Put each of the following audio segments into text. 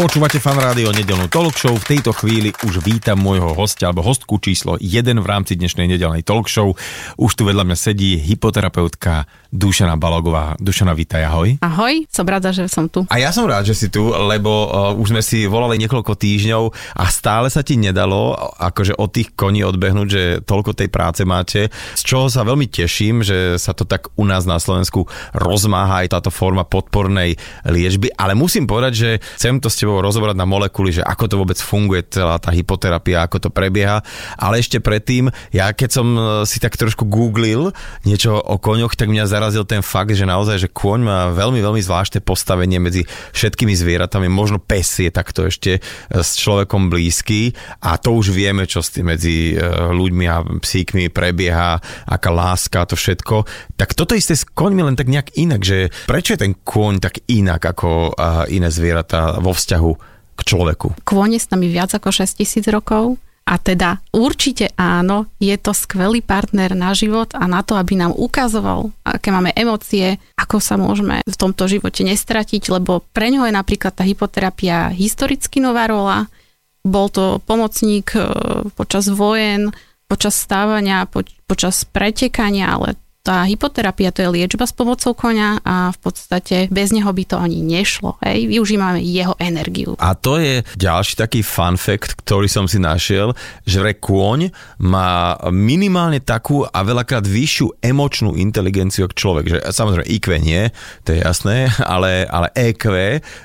Počúvate fan rádio nedelnú talk show. V tejto chvíli už vítam môjho hostia alebo hostku číslo 1 v rámci dnešnej nedelnej talk show. Už tu vedľa mňa sedí hypoterapeutka Dušana Balogová. Dušana, vítaj, ahoj. Ahoj, som rada, že som tu. A ja som rád, že si tu, lebo uh, už sme si volali niekoľko týždňov a stále sa ti nedalo akože od tých koní odbehnúť, že toľko tej práce máte, z čoho sa veľmi teším, že sa to tak u nás na Slovensku rozmáha aj táto forma podpornej liečby, ale musím povedať, že chcem to s tebou rozobrať na molekuly, že ako to vôbec funguje celá tá hypoterapia, ako to prebieha, ale ešte predtým, ja keď som uh, si tak trošku googlil niečo o koňoch, tak mňa zarazil ten fakt, že naozaj, že kôň má veľmi, veľmi zvláštne postavenie medzi všetkými zvieratami. Možno pes je takto ešte e, s človekom blízky a to už vieme, čo medzi e, ľuďmi a psíkmi prebieha, aká láska, to všetko. Tak toto isté s koňmi len tak nejak inak, že prečo je ten kôň tak inak ako e, iné zvieratá vo vzťahu k človeku? Kôň je s nami viac ako 6000 rokov a teda určite áno, je to skvelý partner na život a na to, aby nám ukazoval, aké máme emócie, ako sa môžeme v tomto živote nestratiť, lebo pre ňoho je napríklad tá hypoterapia historicky nová rola. Bol to pomocník e, počas vojen, počas stávania, po, počas pretekania, ale tá hypoterapia to je liečba s pomocou konia a v podstate bez neho by to ani nešlo. Hej? Využívame jeho energiu. A to je ďalší taký fun fact, ktorý som si našiel, že vraj kôň má minimálne takú a veľakrát vyššiu emočnú inteligenciu ako človek. Že, samozrejme IQ nie, to je jasné, ale, ale EQ,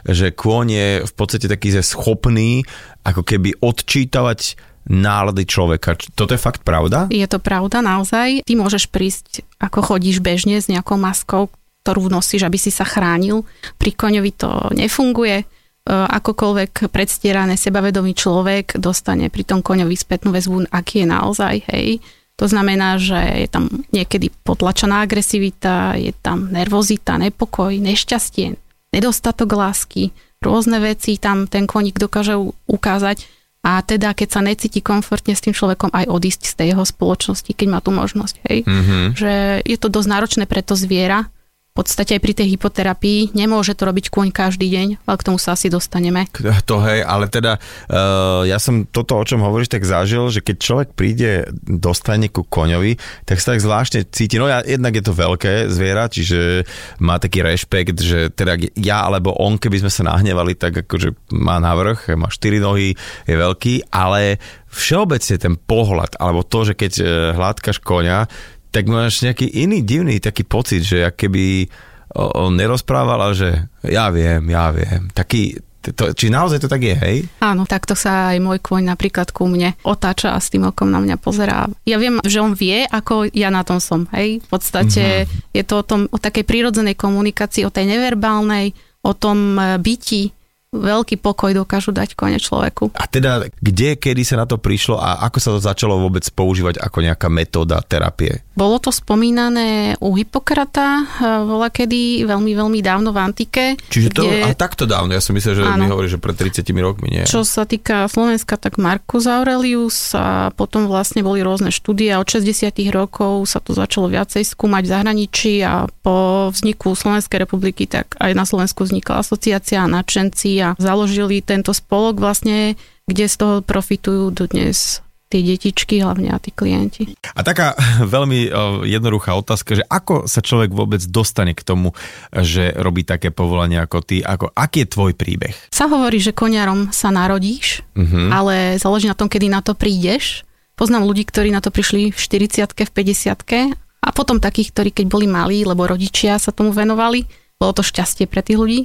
že kôň je v podstate taký schopný ako keby odčítavať nálady človeka. Toto je fakt pravda? Je to pravda naozaj. Ty môžeš prísť, ako chodíš bežne s nejakou maskou, ktorú nosíš, aby si sa chránil. Pri koňovi to nefunguje. E, Akokoľvek predstierané sebavedomý človek dostane pri tom koňovi spätnú väzbu, aký je naozaj, hej. To znamená, že je tam niekedy potlačená agresivita, je tam nervozita, nepokoj, nešťastie, nedostatok lásky, rôzne veci tam ten koník dokáže ukázať a teda keď sa necíti komfortne s tým človekom aj odísť z tej jeho spoločnosti, keď má tú možnosť, hej. Mhm. Že je to dosť náročné pre to zviera, podstate aj pri tej hypoterapii nemôže to robiť kôň každý deň, ale k tomu sa asi dostaneme. To hej, ale teda uh, ja som toto, o čom hovoríš, tak zažil, že keď človek príde do stajne ku koňovi, tak sa tak zvláštne cíti, no ja, jednak je to veľké zviera, čiže má taký rešpekt, že teda ja alebo on, keby sme sa nahnevali, tak akože má navrh, má štyri nohy, je veľký, ale všeobecne ten pohľad, alebo to, že keď eh, hladkáš koňa, tak máš nejaký iný divný taký pocit, že ak keby on nerozprával, ale že ja viem, ja viem. Taký, to, či naozaj to tak je, hej? Áno, takto sa aj môj kôň napríklad ku mne otáča a s tým okom na mňa pozerá. Ja viem, že on vie, ako ja na tom som, hej. V podstate mm-hmm. je to o, tom, o takej prírodzenej komunikácii, o tej neverbálnej, o tom e, byti. Veľký pokoj dokážu dať kone človeku. A teda, kde, kedy sa na to prišlo a ako sa to začalo vôbec používať ako nejaká metóda terapie? Bolo to spomínané u Hippokrata, bola kedy veľmi, veľmi dávno v antike. Čiže to, kde- a takto dávno, ja som myslel, že mi Áno. hovorí, že pred 30 rokmi, nie? Čo sa týka Slovenska, tak Marcus Aurelius a potom vlastne boli rôzne štúdie a od 60 rokov sa to začalo viacej skúmať v zahraničí a po vzniku Slovenskej republiky tak aj na Slovensku vznikla asociácia a nadšenci a založili tento spolok vlastne, kde z toho profitujú dodnes tie detičky hlavne a tí klienti. A taká veľmi o, jednoduchá otázka, že ako sa človek vôbec dostane k tomu, že robí také povolanie ako ty, ako, aký je tvoj príbeh? Sa hovorí, že koniarom sa narodíš, Mhm. ale záleží na tom, kedy na to prídeš. Poznám ľudí, ktorí na to prišli v 40 v 50 a potom takých, ktorí keď boli malí, lebo rodičia sa tomu venovali, bolo to šťastie pre tých ľudí.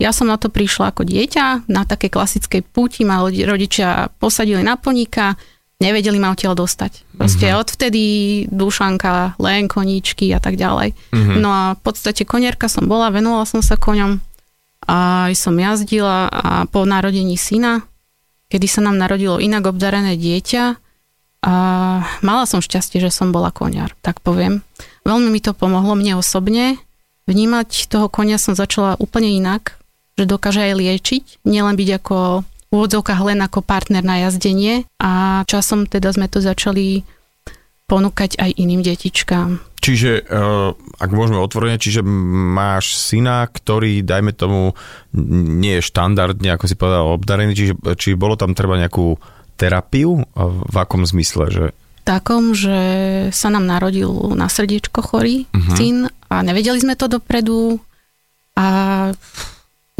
Ja som na to prišla ako dieťa, na také klasickej púti ma rodičia posadili na poníka, nevedeli ma odtiaľ dostať. Proste mm-hmm. odvtedy dušanka, len koníčky a tak ďalej. Mm-hmm. No a v podstate konierka som bola, venovala som sa koňom a aj som jazdila a po narodení syna, kedy sa nám narodilo inak obdarené dieťa, a mala som šťastie, že som bola koniar, tak poviem. Veľmi mi to pomohlo mne osobne. Vnímať toho konia som začala úplne inak, že dokáže aj liečiť, nielen byť ako úvodzovkách len ako partner na jazdenie a časom teda sme to začali ponúkať aj iným detičkám. Čiže, uh, ak môžeme otvorene, čiže máš syna, ktorý, dajme tomu, nie je štandardne, ako si povedal, obdarený, čiže či bolo tam treba nejakú terapiu? V akom zmysle? Že... Takom, že sa nám narodil na srdiečko chorý uh-huh. syn a nevedeli sme to dopredu a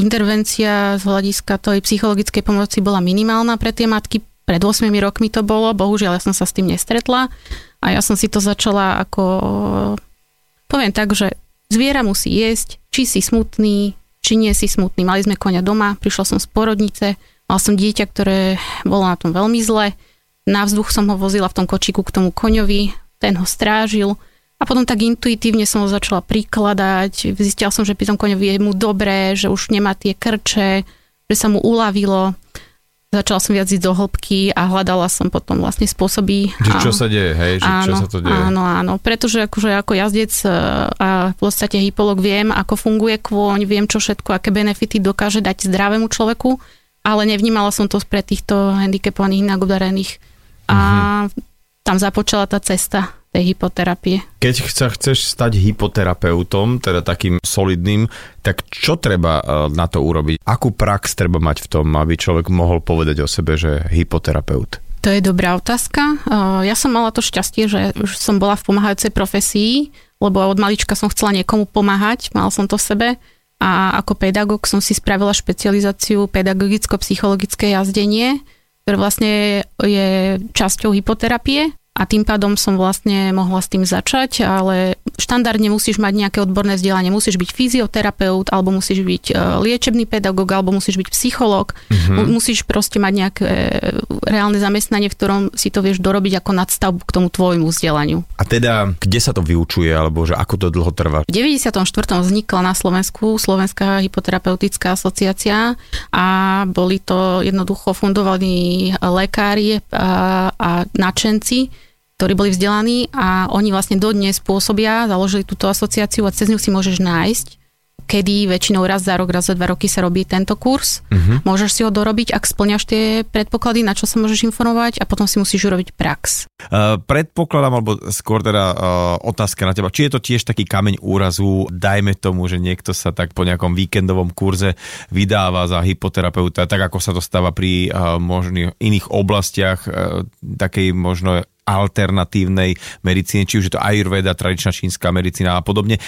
intervencia z hľadiska tej psychologickej pomoci bola minimálna pre tie matky. Pred 8 rokmi to bolo, bohužiaľ ja som sa s tým nestretla a ja som si to začala ako, poviem tak, že zviera musí jesť, či si smutný, či nie si smutný. Mali sme konia doma, prišla som z porodnice, mal som dieťa, ktoré bolo na tom veľmi zle. Na vzduch som ho vozila v tom kočiku k tomu koňovi, ten ho strážil. A potom tak intuitívne som ho začala prikladať. Zistila som, že pri tom koňovi je mu dobré, že už nemá tie krče, že sa mu uľavilo. Začala som viac ísť do hĺbky a hľadala som potom vlastne spôsoby. Že čo sa deje, hej? Že áno, čo sa to deje? Áno, áno. Pretože akože ako jazdec e, a v podstate hypolog viem, ako funguje kôň, viem čo všetko, aké benefity dokáže dať zdravému človeku, ale nevnímala som to pre týchto handicapovaných, nagodarených. A uh-huh. Tam započala tá cesta tej hypoterapie. Keď sa chceš stať hypoterapeutom, teda takým solidným, tak čo treba e, na to urobiť? Akú prax treba mať v tom, aby človek mohol povedať o sebe, že hypoterapeut? To je dobrá otázka. E, ja som mala to šťastie, že už som bola v pomáhajúcej profesii, lebo od malička som chcela niekomu pomáhať, mal som to v sebe a ako pedagóg som si spravila špecializáciu pedagogicko-psychologické jazdenie, ktoré vlastne je časťou hypoterapie a tým pádom som vlastne mohla s tým začať, ale štandardne musíš mať nejaké odborné vzdelanie, musíš byť fyzioterapeut, alebo musíš byť e, liečebný pedagóg, alebo musíš byť psychológ, mm-hmm. musíš proste mať nejaké reálne zamestnanie, v ktorom si to vieš dorobiť ako nadstavbu k tomu tvojmu vzdelaniu. A teda, kde sa to vyučuje, alebo že ako to dlho trvá? V 94. vznikla na Slovensku Slovenská hypoterapeutická asociácia a boli to jednoducho fundovaní lekári a, a načenci, ktorí boli vzdelaní a oni vlastne dodnes pôsobia, založili túto asociáciu a cez ňu si môžeš nájsť kedy väčšinou raz za rok, raz za dva roky sa robí tento kurz. Uh-huh. Môžeš si ho dorobiť, ak splňaš tie predpoklady, na čo sa môžeš informovať a potom si musíš urobiť prax. Uh, predpokladám, alebo skôr teda uh, otázka na teba, či je to tiež taký kameň úrazu, dajme tomu, že niekto sa tak po nejakom víkendovom kurze vydáva za hypoterapeuta, tak ako sa to stáva pri uh, možných iných oblastiach uh, takej možno alternatívnej medicíny, či už je to ayurveda, tradičná čínska medicína a podobne.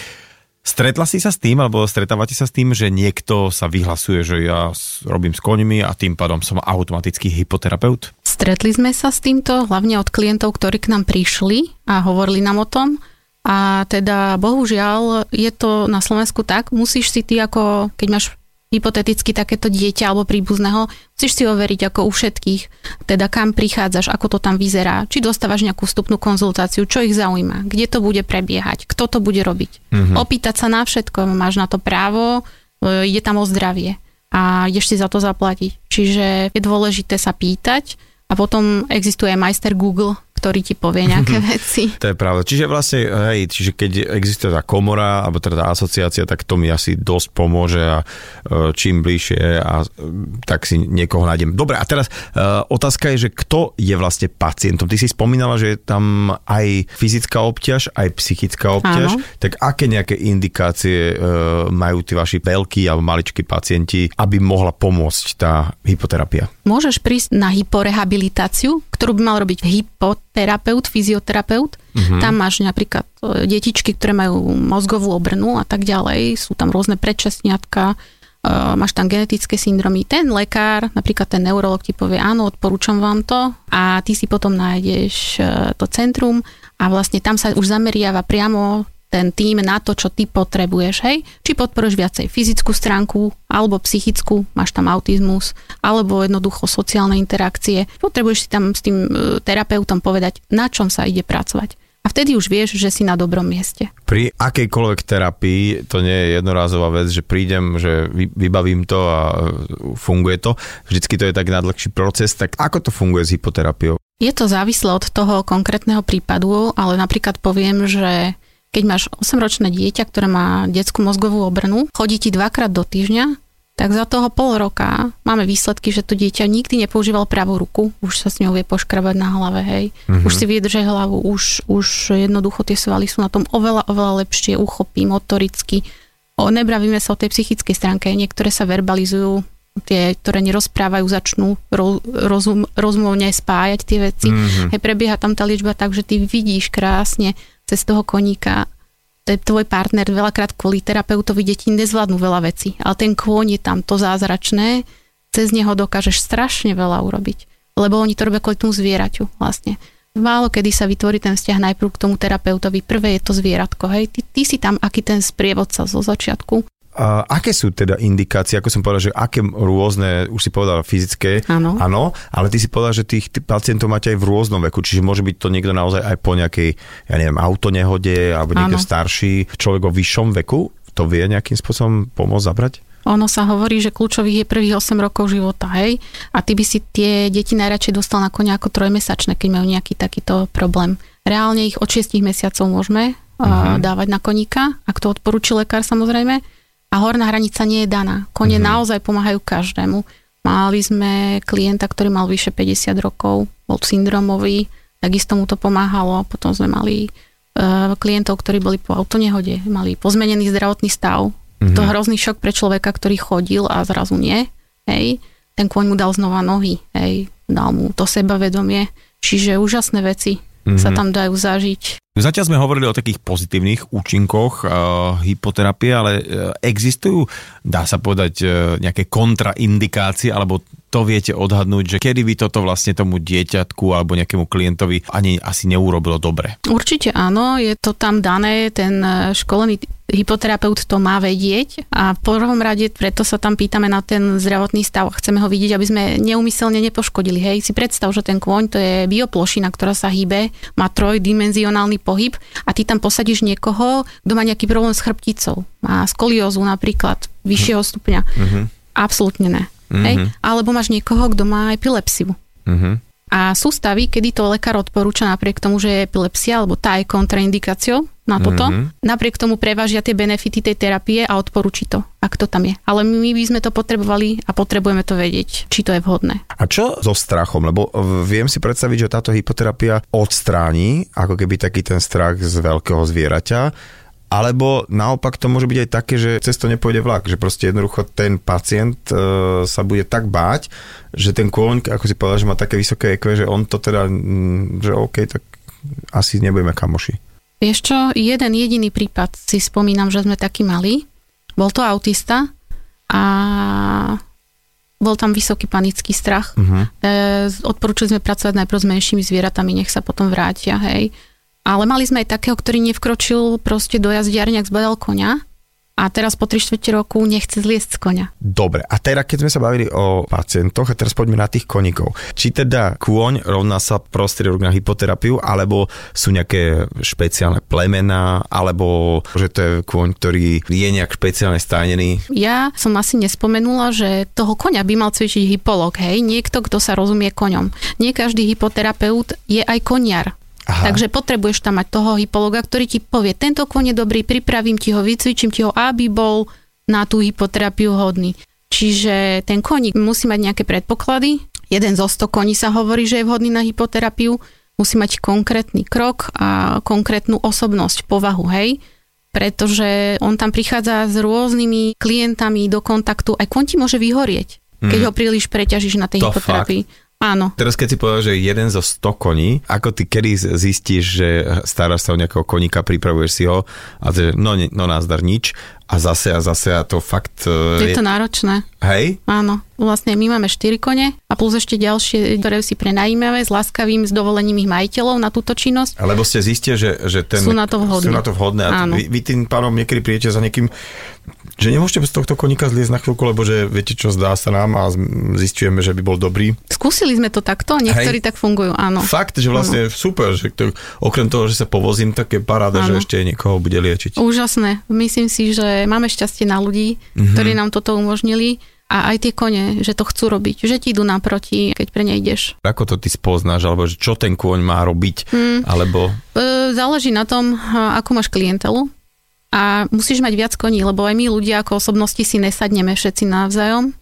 Stretla si sa s tým, alebo stretávate sa s tým, že niekto sa vyhlasuje, že ja robím s koňmi a tým pádom som automatický hypoterapeut? Stretli sme sa s týmto, hlavne od klientov, ktorí k nám prišli a hovorili nám o tom. A teda bohužiaľ je to na Slovensku tak, musíš si ty ako, keď máš hypoteticky takéto dieťa alebo príbuzného, musíš si overiť ako u všetkých, teda kam prichádzaš, ako to tam vyzerá, či dostávaš nejakú vstupnú konzultáciu, čo ich zaujíma, kde to bude prebiehať, kto to bude robiť. Mm-hmm. Opýtať sa na všetko, máš na to právo, e, ide tam o zdravie a ideš si za to zaplatiť. Čiže je dôležité sa pýtať a potom existuje majster Google, ktorý ti povie nejaké veci. To je pravda. Čiže vlastne, hej, čiže keď existuje tá komora, alebo teda tá asociácia, tak to mi asi dosť pomôže a e, čím bližšie a e, tak si niekoho nájdem. Dobre, a teraz uh, otázka je, že kto je vlastne pacientom? Ty si spomínala, že je tam aj fyzická obťaž, aj psychická obťaž. Áno. Tak aké nejaké indikácie uh, majú tí vaši veľkí alebo maličkí pacienti, aby mohla pomôcť tá hypoterapia? Môžeš prísť na hyporehabilitáciu, ktorú by mal robiť hypoterapeut, fyzioterapeut. Uh-huh. Tam máš napríklad e, detičky, ktoré majú mozgovú obrnu a tak ďalej. Sú tam rôzne predčasniatka, uh, máš tam genetické syndromy. Ten lekár, napríklad ten neurolog ti povie, áno, odporúčam vám to a ty si potom nájdeš uh, to centrum a vlastne tam sa už zameriava priamo ten tým na to, čo ty potrebuješ, hej? Či podporuješ viacej fyzickú stránku, alebo psychickú, máš tam autizmus, alebo jednoducho sociálne interakcie. Potrebuješ si tam s tým e, terapeutom povedať, na čom sa ide pracovať. A vtedy už vieš, že si na dobrom mieste. Pri akejkoľvek terapii to nie je jednorázová vec, že prídem, že vybavím to a e, funguje to. Vždycky to je tak nadlhší proces. Tak ako to funguje s hypoterapiou? Je to závislé od toho konkrétneho prípadu, ale napríklad poviem, že keď máš 8-ročné dieťa, ktoré má detskú mozgovú obrnu, chodí ti dvakrát do týždňa, tak za toho pol roka máme výsledky, že to dieťa nikdy nepoužíval pravú ruku, už sa s ňou vie poškrabať na hlave, hej. Mm-hmm. Už si vydrže hlavu, už, už jednoducho tie svaly sú na tom oveľa, oveľa lepšie, uchopí motoricky. O, nebravíme sa o tej psychickej stránke, niektoré sa verbalizujú, tie, ktoré nerozprávajú, začnú ro, rozum, rozumovne spájať tie veci. Mm-hmm. Hej, prebieha tam tá liečba tak, že ty vidíš krásne cez toho koníka ten tvoj partner veľakrát kvôli terapeutovi deti nezvládnu veľa vecí, ale ten kôň je tam to zázračné, cez neho dokážeš strašne veľa urobiť, lebo oni to robia kvôli tomu zvieraťu vlastne. Málo kedy sa vytvorí ten vzťah najprv k tomu terapeutovi. Prvé je to zvieratko, hej. Ty, ty si tam aký ten sprievodca zo začiatku a aké sú teda indikácie, ako som povedal, že aké rôzne, už si povedal fyzické, áno. áno, ale ty si povedal, že tých pacientov máte aj v rôznom veku, čiže môže byť to niekto naozaj aj po nejakej, ja neviem, autonehode, alebo niekto áno. starší, človek o vyššom veku, to vie nejakým spôsobom pomôcť zabrať? Ono sa hovorí, že kľúčových je prvých 8 rokov života, hej? A ty by si tie deti najradšej dostal na konia ako trojmesačné, keď majú nejaký takýto problém. Reálne ich od 6 mesiacov môžeme uh-huh. dávať na koníka, ak to odporúči lekár samozrejme a horná hranica nie je daná. Kone mm-hmm. naozaj pomáhajú každému. Mali sme klienta, ktorý mal vyše 50 rokov, bol syndromový, takisto mu to pomáhalo. Potom sme mali uh, klientov, ktorí boli po autonehode, mali pozmenený zdravotný stav. Mm-hmm. To hrozný šok pre človeka, ktorý chodil a zrazu nie. Hej. Ten kôň mu dal znova nohy, hej. dal mu to sebavedomie. Čiže úžasné veci mm-hmm. sa tam dajú zažiť. Zatiaľ sme hovorili o takých pozitívnych účinkoch uh, hypoterapie, ale uh, existujú, dá sa povedať, uh, nejaké kontraindikácie, alebo to viete odhadnúť, že kedy by toto vlastne tomu dieťatku alebo nejakému klientovi ani asi neurobilo dobre? Určite áno, je to tam dané, ten školený hypoterapeut to má vedieť a v prvom rade preto sa tam pýtame na ten zdravotný stav. Chceme ho vidieť, aby sme neumyselne nepoškodili. Hej, si predstav, že ten kôň to je bioplošina, ktorá sa hýbe, má trojdimenzionálny pohyb a ty tam posadíš niekoho, kto má nejaký problém s chrbticou, má skoliózu napríklad vyššieho stupňa. Uh-huh. Absolútne ne. Uh-huh. Hej? Alebo máš niekoho, kto má epilepsiu. Uh-huh. A sú stavy, kedy to lekár odporúča napriek tomu, že je epilepsia, alebo tá je kontraindikáciou na toto. Mm-hmm. Napriek tomu prevážia tie benefity tej terapie a odporúči to, ak to tam je. Ale my by sme to potrebovali a potrebujeme to vedieť, či to je vhodné. A čo so strachom? Lebo viem si predstaviť, že táto hypoterapia odstráni ako keby taký ten strach z veľkého zvieraťa alebo naopak to môže byť aj také, že cez to nepôjde vlak, že proste jednoducho ten pacient e, sa bude tak báť, že ten kôň, ako si povedal, že má také vysoké EQ, že on to teda, mm, že OK, tak asi nebudeme kamoši. Vieš čo, jeden jediný prípad si spomínam, že sme taký mali. Bol to autista a bol tam vysoký panický strach. Uh-huh. E, odporúčili sme pracovať najprv s menšími zvieratami, nech sa potom vrátia, hej ale mali sme aj takého, ktorý nevkročil proste do jazdiarne, ak zbadal konia a teraz po 3 čtvrte roku nechce zliesť z konia. Dobre, a teraz keď sme sa bavili o pacientoch, a teraz poďme na tých koníkov. Či teda kôň rovná sa prostriedok na hypoterapiu, alebo sú nejaké špeciálne plemená, alebo že to je kôň, ktorý je nejak špeciálne stánený? Ja som asi nespomenula, že toho konia by mal cvičiť hypolog, hej, niekto, kto sa rozumie koňom. Nie každý hypoterapeut je aj koniar. Aha. Takže potrebuješ tam mať toho hypologa, ktorý ti povie, tento kôň je dobrý, pripravím ti ho, vycvičím ti ho, aby bol na tú hypoterapiu hodný. Čiže ten koník musí mať nejaké predpoklady. Jeden zo 100 koní sa hovorí, že je vhodný na hypoterapiu. Musí mať konkrétny krok a konkrétnu osobnosť, povahu, hej pretože on tam prichádza s rôznymi klientami do kontaktu. Aj kon ti môže vyhorieť, keď mm. ho príliš preťažíš na tej to hypoterapii. Fakt. Áno. Teraz keď si povedal, že jeden zo 100 koní, ako ty kedy zistíš, že staráš sa o nejakého koníka, pripravuješ si ho a že no, no názdar nič a zase a zase a to fakt... Je, je to náročné. Hej? Áno. Vlastne my máme 4 kone a plus ešte ďalšie, ktoré si prenajímavé s láskavým, s dovolením ich majiteľov na túto činnosť. Alebo ste zistia, že, že ten... Sú na to vhodné. Sú na to vhodné. A vy, vy tým pánom niekedy prídete za niekým že nemôžete z tohto koníka zliezť na chvíľku, lebo že viete čo, zdá sa nám a zistujeme, že by bol dobrý. Skúsili sme to takto, niektorí Hej. tak fungujú, áno. Fakt, že vlastne ano. super, že to, okrem toho, že sa povozím, tak je paráda, ano. že ešte niekoho bude liečiť. Úžasné. Myslím si, že máme šťastie na ľudí, mm-hmm. ktorí nám toto umožnili a aj tie kone, že to chcú robiť, že ti idú naproti, keď pre ne ideš. Ako to ty spoznáš, alebo že čo ten kôň má robiť, mm. alebo... E, záleží na tom, ako máš klientelu, a musíš mať viac koní, lebo aj my ľudia ako osobnosti si nesadneme všetci navzájom.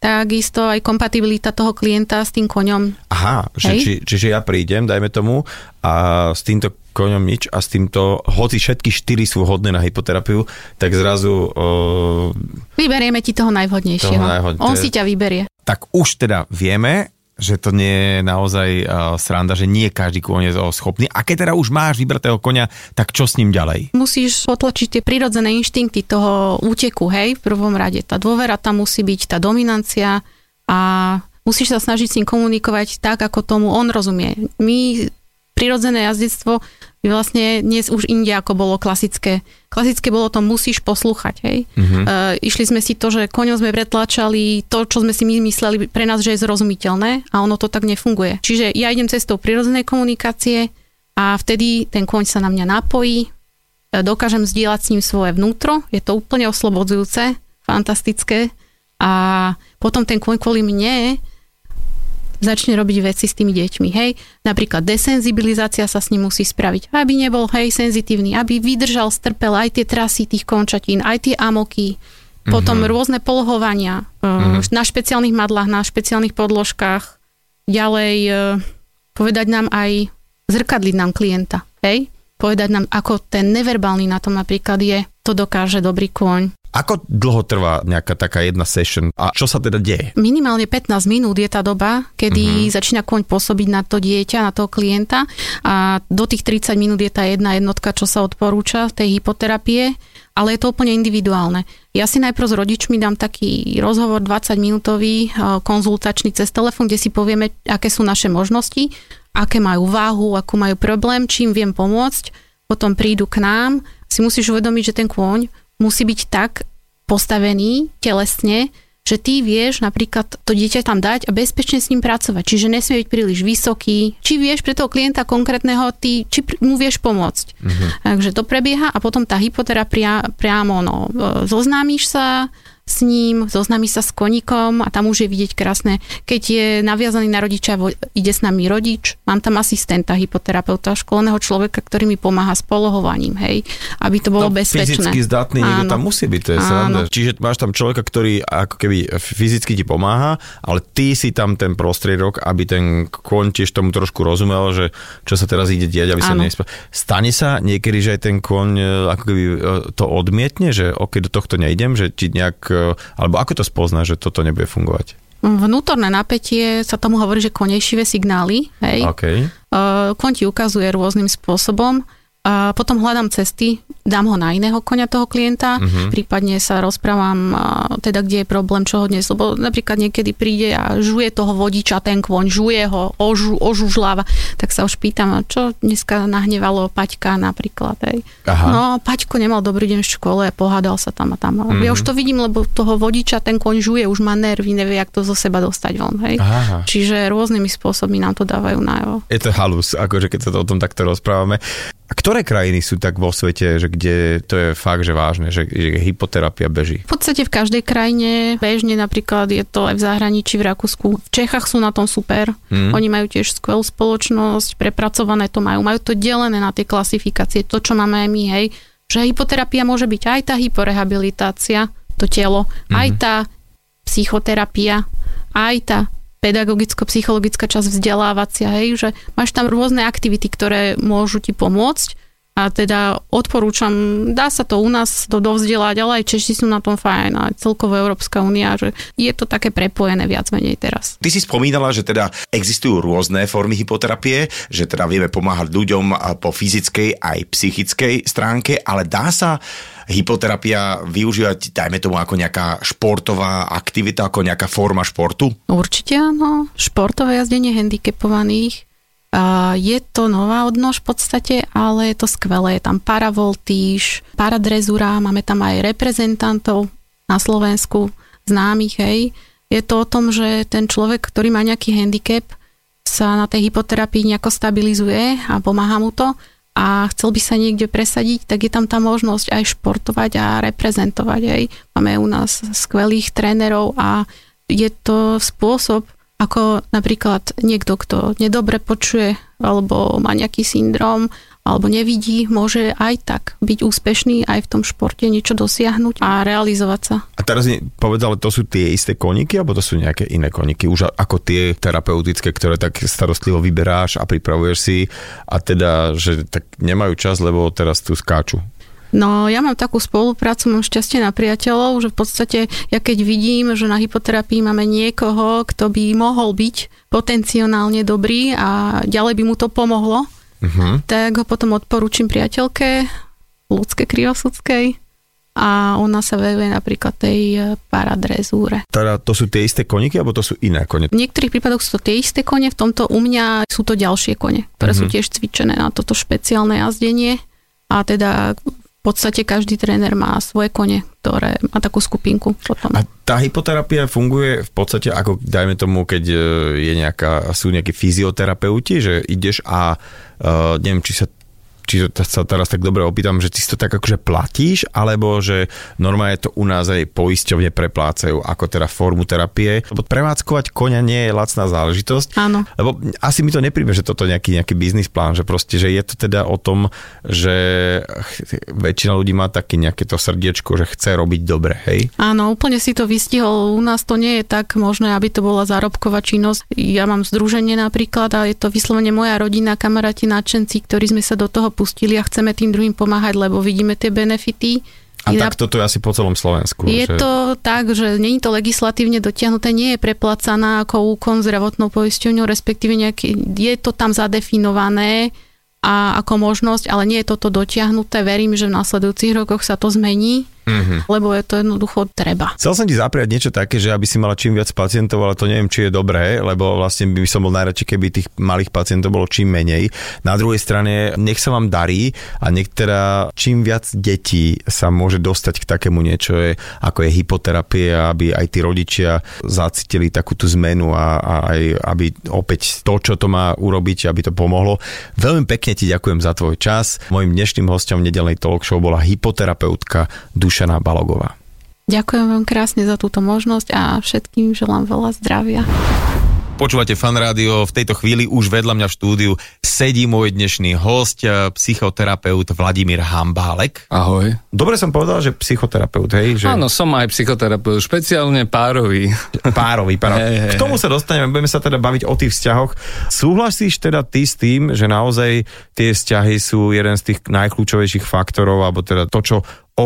Takisto aj kompatibilita toho klienta s tým koňom. Aha, že, či, čiže ja prídem, dajme tomu, a s týmto koňom nič a s týmto, hoci všetky štyri sú hodné na hypoterapiu, tak zrazu... Uh, Vyberieme ti toho najvhodnejšieho. Toho najvhodne- On si ťa vyberie. tak už teda vieme, že to nie je naozaj uh, sranda, že nie každý kôň je schopný. A keď teda už máš vybratého konia, tak čo s ním ďalej? Musíš potlačiť tie prírodzené inštinkty toho úteku, hej, v prvom rade. Tá dôvera tam musí byť, tá dominancia a musíš sa snažiť s ním komunikovať tak, ako tomu on rozumie. My prirodzené jazdectvo vlastne dnes už inde, ako bolo klasické. Klasické bolo to musíš poslúchať, hej. Uh-huh. Uh, išli sme si to, že koňom sme pretlačali to, čo sme si my mysleli pre nás, že je zrozumiteľné a ono to tak nefunguje. Čiže ja idem cestou prirodzenej komunikácie a vtedy ten koň sa na mňa napojí, e, dokážem zdieľať s ním svoje vnútro, je to úplne oslobodzujúce, fantastické a potom ten koň kvôli mne začne robiť veci s tými deťmi, hej. Napríklad desenzibilizácia sa s ním musí spraviť, aby nebol, hej, senzitívny, aby vydržal, strpel aj tie trasy tých končatín, aj tie amoky, potom rôzne polohovania uh, na špeciálnych madlách, na špeciálnych podložkách, ďalej uh, povedať nám aj, zrkadliť nám klienta, hej, povedať nám, ako ten neverbálny na tom napríklad je, to dokáže dobrý kôň. Ako dlho trvá nejaká taká jedna session a čo sa teda deje? Minimálne 15 minút je tá doba, kedy uh-huh. začína koň pôsobiť na to dieťa, na toho klienta a do tých 30 minút je tá jedna jednotka, čo sa odporúča tej hypoterapie, ale je to úplne individuálne. Ja si najprv s rodičmi dám taký rozhovor 20 minútový, eh, konzultačný cez telefón, kde si povieme, aké sú naše možnosti, aké majú váhu, akú majú problém, čím viem pomôcť. Potom prídu k nám, si musíš uvedomiť, že ten kôň musí byť tak postavený telesne, že ty vieš napríklad to dieťa tam dať a bezpečne s ním pracovať. Čiže nesmie byť príliš vysoký. Či vieš pre toho klienta konkrétneho, ty, či mu vieš pomôcť. Uh-huh. Takže to prebieha a potom tá hypoterapia priamo, no, e, zoznámiš sa s ním, zoznámiš sa s koníkom a tam už je vidieť krásne. Keď je naviazaný na rodiča, ide s nami rodič, mám tam asistenta, hypoterapeuta, školného človeka, ktorý mi pomáha s polohovaním, hej, aby to bolo bezpečné. No, fyzicky zdatný niekto tam musí byť, to je sranda. Čiže máš tam človeka, ktorý ako keby fyzicky ti pomáha, ale ty si tam ten prostriedok, aby ten kôň tiež tomu trošku rozumel, že čo sa teraz ide diať, aby sa Áno. nespa... Stane sa niekedy, že aj ten kôň e, ako keby e, to odmietne, že ok, do tohto nejdem, že ti nejak, e, alebo ako to spozná, že toto nebude fungovať? Vnútorné napätie sa tomu hovorí, že konejšivé signály, hej. OK. Uh, Kon ti ukazuje rôznym spôsobom. A potom hľadám cesty, dám ho na iného konia toho klienta, uh-huh. prípadne sa rozprávam, teda kde je problém, čo ho dnes, lebo napríklad niekedy príde a žuje toho vodiča, ten kôň, žuje ho, ožu, ožužláva, tak sa už pýtam, čo dneska nahnevalo Paťka napríklad, hej. Aha. No, Paťko nemal dobrý deň v škole, pohádal sa tam a tam. Uh-huh. Ja už to vidím, lebo toho vodiča ten kôň žuje, už má nervy, nevie, jak to zo seba dostať von, hej. Aha. Čiže rôznymi spôsobmi nám to dávajú najavo. Je to halus, akože keď sa to o tom takto rozprávame. A ktoré krajiny sú tak vo svete, že kde to je fakt, že vážne, že, že hypoterapia beží? V podstate v každej krajine, bežne napríklad je to aj v zahraničí, v Rakúsku. V Čechách sú na tom super. Mm. Oni majú tiež skvelú spoločnosť, prepracované to majú. Majú to delené na tie klasifikácie, to, čo máme aj my, hej. Že hypoterapia môže byť aj tá hyporehabilitácia, to telo, mm. aj tá psychoterapia, aj tá pedagogicko-psychologická časť vzdelávacia, hej, že máš tam rôzne aktivity, ktoré môžu ti pomôcť a teda odporúčam, dá sa to u nás to dovzdelať, ale aj Češi sú na tom fajn, aj celkovo Európska únia, že je to také prepojené viac menej teraz. Ty si spomínala, že teda existujú rôzne formy hypoterapie, že teda vieme pomáhať ľuďom a po fyzickej aj psychickej stránke, ale dá sa hypoterapia využívať, dajme tomu, ako nejaká športová aktivita, ako nejaká forma športu? Určite áno, športové jazdenie handicapovaných, a je to nová odnož v podstate, ale je to skvelé. Je tam paravoltíž, paradrezura, máme tam aj reprezentantov na Slovensku, známych, hej. Je to o tom, že ten človek, ktorý má nejaký handicap, sa na tej hypoterapii nejako stabilizuje a pomáha mu to a chcel by sa niekde presadiť, tak je tam tá možnosť aj športovať a reprezentovať. Hej. Máme u nás skvelých trénerov a je to spôsob, ako napríklad niekto, kto nedobre počuje alebo má nejaký syndrom alebo nevidí, môže aj tak byť úspešný aj v tom športe, niečo dosiahnuť a realizovať sa. A teraz povedal, to sú tie isté koniky, alebo to sú nejaké iné koniky, už ako tie terapeutické, ktoré tak starostlivo vyberáš a pripravuješ si a teda, že tak nemajú čas, lebo teraz tu skáču. No ja mám takú spoluprácu, mám šťastie na priateľov, že v podstate ja keď vidím, že na hypoterapii máme niekoho, kto by mohol byť potenciálne dobrý a ďalej by mu to pomohlo, uh-huh. tak ho potom odporúčim priateľke ľudské kriosudskej a ona sa venuje napríklad tej e, paradrezúre. Teda to sú tie isté koniky, alebo to sú iné kone? V niektorých prípadoch sú to tie isté kone, v tomto u mňa sú to ďalšie kone, ktoré uh-huh. sú tiež cvičené na toto špeciálne jazdenie a teda v podstate každý tréner má svoje kone, ktoré má takú skupinku potom. A tá hypoterapia funguje v podstate ako, dajme tomu, keď e, je nejaká, sú nejakí fyzioterapeuti, že ideš a uh, neviem, či sa či sa teraz tak dobre opýtam, že ty si to tak akože platíš, alebo že normálne to u nás aj poisťovne preplácajú ako teda formu terapie. Lebo prevádzkovať koňa nie je lacná záležitosť. Áno. Lebo asi mi to nepríbe, že toto nejaký, nejaký biznis plán, že proste, že je to teda o tom, že väčšina ľudí má také nejaké to srdiečko, že chce robiť dobre, hej? Áno, úplne si to vystihol. U nás to nie je tak možné, aby to bola zárobková činnosť. Ja mám združenie napríklad a je to vyslovene moja rodina, kamaráti, nadšenci, ktorí sme sa do toho pustili a chceme tým druhým pomáhať, lebo vidíme tie benefity. A tak toto je asi po celom Slovensku. Je že... to tak, že je to legislatívne dotiahnuté, nie je preplacaná ako úkon zdravotnou poisťovňou, respektíve nejaký, je to tam zadefinované a ako možnosť, ale nie je toto dotiahnuté. Verím, že v následujúcich rokoch sa to zmení mm-hmm. lebo je to jednoducho treba. Chcel som ti zapriať niečo také, že aby si mala čím viac pacientov, ale to neviem, či je dobré, lebo vlastne by som bol najradšej, keby tých malých pacientov bolo čím menej. Na druhej strane, nech sa vám darí a nech teda čím viac detí sa môže dostať k takému niečo, je, ako je hypoterapia, aby aj tí rodičia zacítili takú tú zmenu a, a aj aby opäť to, čo to má urobiť, aby to pomohlo. Veľmi pekne ti ďakujem za tvoj čas. Mojím dnešným hostom nedelnej talk show bola hypoterapeutka Duša Dušana Balogová. Ďakujem vám krásne za túto možnosť a všetkým želám veľa zdravia. Počúvate fan rádio, v tejto chvíli už vedľa mňa v štúdiu sedí môj dnešný host, eh, psychoterapeut Vladimír Hambálek. Ahoj. Dobre som povedal, že psychoterapeut, hej? Že... Áno, som aj psychoterapeut, špeciálne párový. Párový, párový. Hey, hey, K tomu sa dostaneme, budeme sa teda baviť o tých vzťahoch. Súhlasíš teda ty s tým, že naozaj tie vzťahy sú jeden z tých najkľúčovejších faktorov, alebo teda to, čo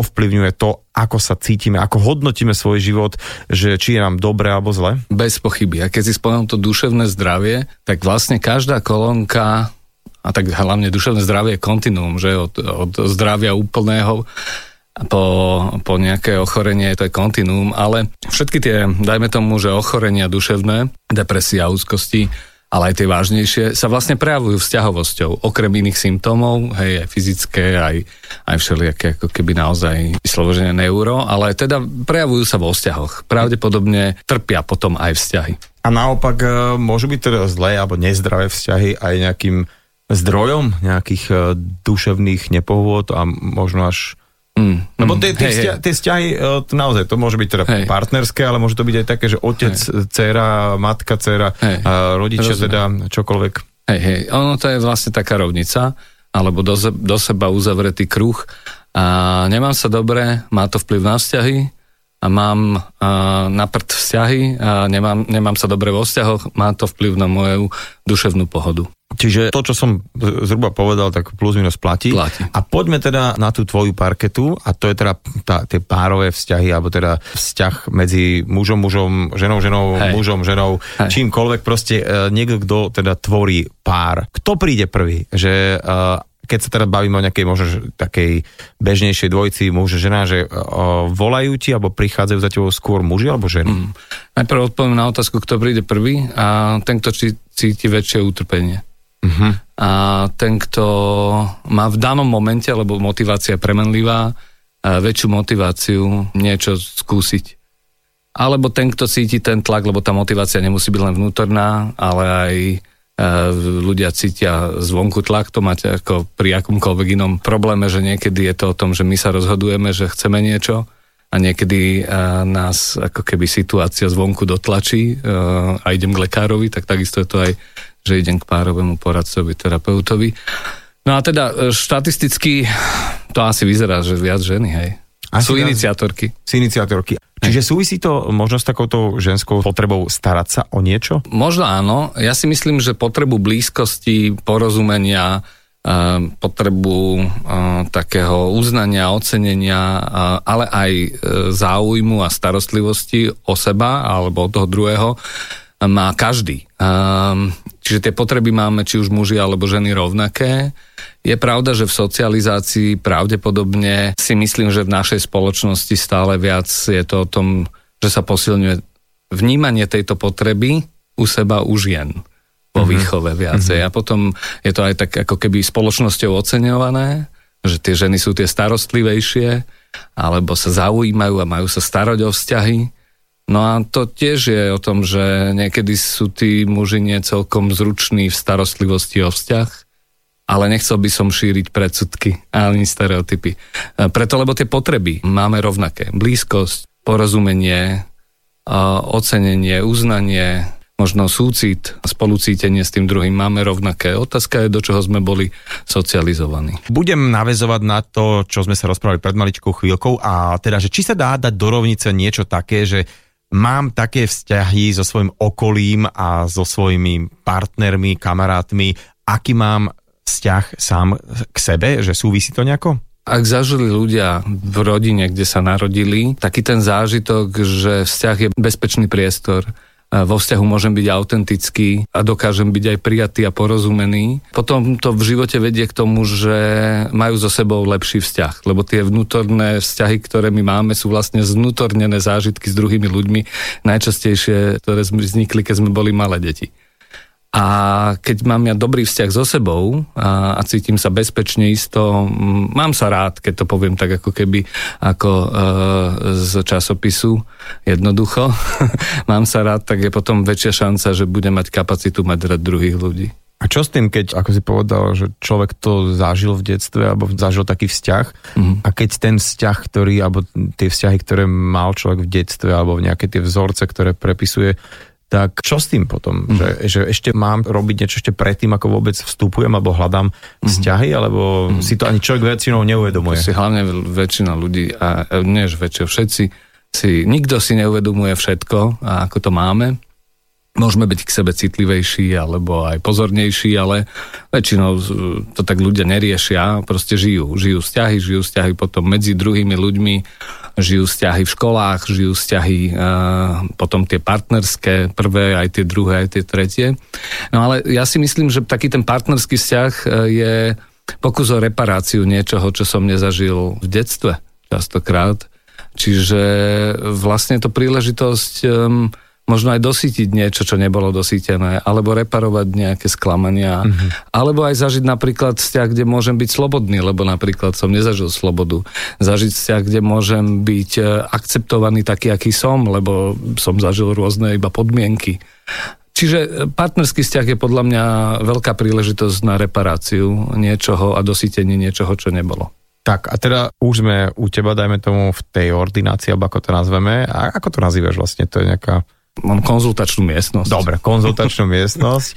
ovplyvňuje to, ako sa cítime, ako hodnotíme svoj život, že či je nám dobre alebo zle? Bez pochyby. A keď si spomenul to duševné zdravie, tak vlastne každá kolónka a tak hlavne duševné zdravie je kontinuum, že od, od zdravia úplného po, po nejaké ochorenie, to je kontinuum, ale všetky tie, dajme tomu, že ochorenia duševné, depresia, úzkosti, ale aj tie vážnejšie, sa vlastne prejavujú vzťahovosťou, okrem iných symptómov, hej, aj fyzické, aj, aj všelijaké, ako keby naozaj vyslovené neuro, ale teda prejavujú sa vo vzťahoch. Pravdepodobne trpia potom aj vzťahy. A naopak e, môžu byť teda zlé alebo nezdravé vzťahy aj nejakým zdrojom nejakých e, duševných nepohôd a možno až Mm, Lebo tie, tie, hej, vzťahy, tie vzťahy, e, naozaj, to môže byť teda hej. partnerské, ale môže to byť aj také, že otec, hej. dcera, matka, dcera, hej. a rodičia Rozumiem. teda, čokoľvek. Hej, hej, ono to je vlastne taká rovnica, alebo do, do seba uzavretý kruh a nemám sa dobre, má to vplyv na vzťahy a mám a, na prd vzťahy a nemám, nemám sa dobre vo vzťahoch, má to vplyv na moju duševnú pohodu. Čiže to, čo som zhruba povedal, tak plus minus platí. platí. A poďme teda na tú tvoju parketu a to je teda tá, tie párové vzťahy, alebo teda vzťah medzi mužom, mužom, ženou, ženou, Hej. mužom, ženou, Hej. čímkoľvek proste uh, niekto, kto teda tvorí pár. Kto príde prvý? Že uh, keď sa teda bavíme o nejakej možno takej bežnejšej dvojici muž, žena, že uh, volajú ti alebo prichádzajú za tebou skôr muži alebo ženy? Mm. Najprv odpoviem na otázku, kto príde prvý a ten, kto cíti väčšie utrpenie. Uh-huh. A ten, kto má v danom momente, lebo motivácia premenlivá, väčšiu motiváciu niečo skúsiť. Alebo ten, kto cíti ten tlak, lebo tá motivácia nemusí byť len vnútorná, ale aj e, ľudia cítia zvonku tlak, to máte ako pri akomkoľvek inom probléme, že niekedy je to o tom, že my sa rozhodujeme, že chceme niečo a niekedy e, nás ako keby situácia zvonku dotlačí e, a idem k lekárovi, tak takisto je to aj že idem k párovému poradcovi, terapeutovi. No a teda e, štatisticky to asi vyzerá, že viac ženy, hej. Asi Sú iniciatorky. Z iniciatorky. Čiže súvisí to možno s takouto ženskou potrebou starať sa o niečo? Možno áno. Ja si myslím, že potrebu blízkosti, porozumenia, eh, potrebu eh, takého uznania, ocenenia, ale aj záujmu a starostlivosti o seba alebo o toho druhého má každý. Ehm, Čiže tie potreby máme či už muži alebo ženy rovnaké. Je pravda, že v socializácii pravdepodobne si myslím, že v našej spoločnosti stále viac je to o tom, že sa posilňuje vnímanie tejto potreby u seba u žien vo mm-hmm. výchove viacej. Mm-hmm. A potom je to aj tak ako keby spoločnosťou oceňované, že tie ženy sú tie starostlivejšie, alebo sa zaujímajú a majú sa starať o vzťahy. No a to tiež je o tom, že niekedy sú tí muži nie celkom zruční v starostlivosti o vzťah, ale nechcel by som šíriť predsudky ani stereotypy. E, Preto, lebo tie potreby máme rovnaké. Blízkosť, porozumenie, e, ocenenie, uznanie, možno súcit, spolucítenie s tým druhým máme rovnaké. Otázka je, do čoho sme boli socializovaní. Budem navezovať na to, čo sme sa rozprávali pred maličkou chvíľkou a teda, že či sa dá dať do rovnice niečo také, že mám také vzťahy so svojím okolím a so svojimi partnermi, kamarátmi, aký mám vzťah sám k sebe, že súvisí to nejako? Ak zažili ľudia v rodine, kde sa narodili, taký ten zážitok, že vzťah je bezpečný priestor, vo vzťahu môžem byť autentický a dokážem byť aj prijatý a porozumený. Potom to v živote vedie k tomu, že majú so sebou lepší vzťah, lebo tie vnútorné vzťahy, ktoré my máme, sú vlastne znútornené zážitky s druhými ľuďmi, najčastejšie, ktoré vznikli, keď sme boli malé deti. A keď mám ja dobrý vzťah so sebou a, a cítim sa bezpečne isto, mm, mám sa rád, keď to poviem tak ako keby ako e, z časopisu, jednoducho, mám sa rád, tak je potom väčšia šanca, že budem mať kapacitu mať rád druhých ľudí. A čo s tým, keď, ako si povedal, že človek to zažil v detstve, alebo zažil taký vzťah, mm. a keď ten vzťah, ktorý, alebo tie vzťahy, ktoré mal človek v detstve, alebo nejaké tie vzorce, ktoré prepisuje, tak čo s tým potom? Mm. Že, že ešte mám robiť niečo ešte predtým, ako vôbec vstupujem, alebo hľadám vzťahy, alebo mm. si to ani človek väčšinou neuvedomuje? Si hlavne väčšina ľudí, a e, nie že väčšia, všetci, si, nikto si neuvedomuje všetko, a ako to máme. Môžeme byť k sebe citlivejší alebo aj pozornejší, ale väčšinou to tak ľudia neriešia, proste žijú. Žijú vzťahy, žijú vzťahy potom medzi druhými ľuďmi, žijú vzťahy v školách, žijú vzťahy e, potom tie partnerské, prvé, aj tie druhé, aj tie tretie. No ale ja si myslím, že taký ten partnerský vzťah e, je pokus o reparáciu niečoho, čo som nezažil v detstve častokrát. Čiže vlastne je to príležitosť um, možno aj dosítiť niečo, čo nebolo dosítené, alebo reparovať nejaké sklamania, mm-hmm. alebo aj zažiť napríklad vzťah, kde môžem byť slobodný, lebo napríklad som nezažil slobodu. Zažiť vzťah, kde môžem byť e, akceptovaný taký, aký som, lebo som zažil rôzne iba podmienky. Čiže e, partnerský vzťah je podľa mňa veľká príležitosť na reparáciu niečoho a dosítenie niečoho, čo nebolo. Tak a teda už sme u teba, dajme tomu, v tej ordinácii, alebo ako to nazveme. A ako to nazývaš vlastne? To je nejaká... Mám konzultačnú miestnosť. Dobre, konzultačnú miestnosť.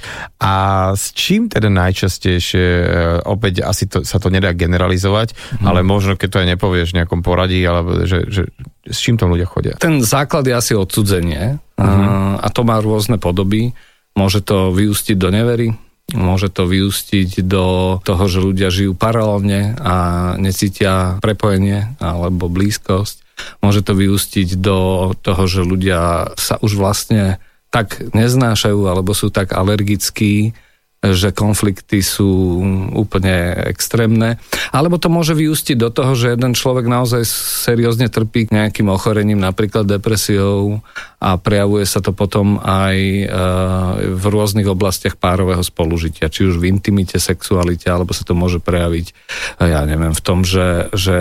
A s čím teda najčastejšie, e, opäť asi to, sa to nedá generalizovať, hmm. ale možno keď to aj nepovieš v nejakom poradí, alebo že, že s čím tam ľudia chodia? Ten základ je asi odsudzenie uh-huh. a to má rôzne podoby. Môže to vyústiť do nevery, môže to vyústiť do toho, že ľudia žijú paralelne a necítia prepojenie alebo blízkosť. Môže to vyústiť do toho, že ľudia sa už vlastne tak neznášajú alebo sú tak alergickí, že konflikty sú úplne extrémne. Alebo to môže vyústiť do toho, že jeden človek naozaj seriózne trpí nejakým ochorením, napríklad depresiou a prejavuje sa to potom aj e, v rôznych oblastiach párového spolužitia, či už v intimite, sexualite, alebo sa to môže prejaviť, e, ja neviem, v tom, že, že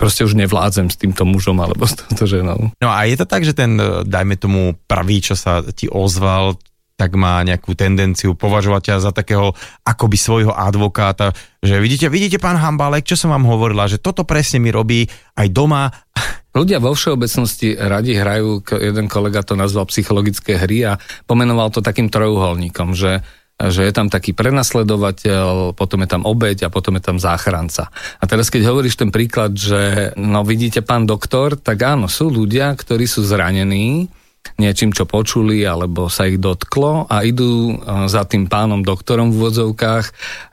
proste už nevládzem s týmto mužom alebo s touto ženou. No a je to tak, že ten, e, dajme tomu, prvý, čo sa ti ozval, tak má nejakú tendenciu považovať ťa za takého akoby svojho advokáta, že vidíte, vidíte pán Hambalek, čo som vám hovorila, že toto presne mi robí aj doma. Ľudia vo všeobecnosti radi hrajú, jeden kolega to nazval psychologické hry a pomenoval to takým trojuholníkom, že že je tam taký prenasledovateľ, potom je tam obeď a potom je tam záchranca. A teraz keď hovoríš ten príklad, že no vidíte pán doktor, tak áno, sú ľudia, ktorí sú zranení, niečím, čo počuli, alebo sa ich dotklo a idú e, za tým pánom doktorom v vodzovkách,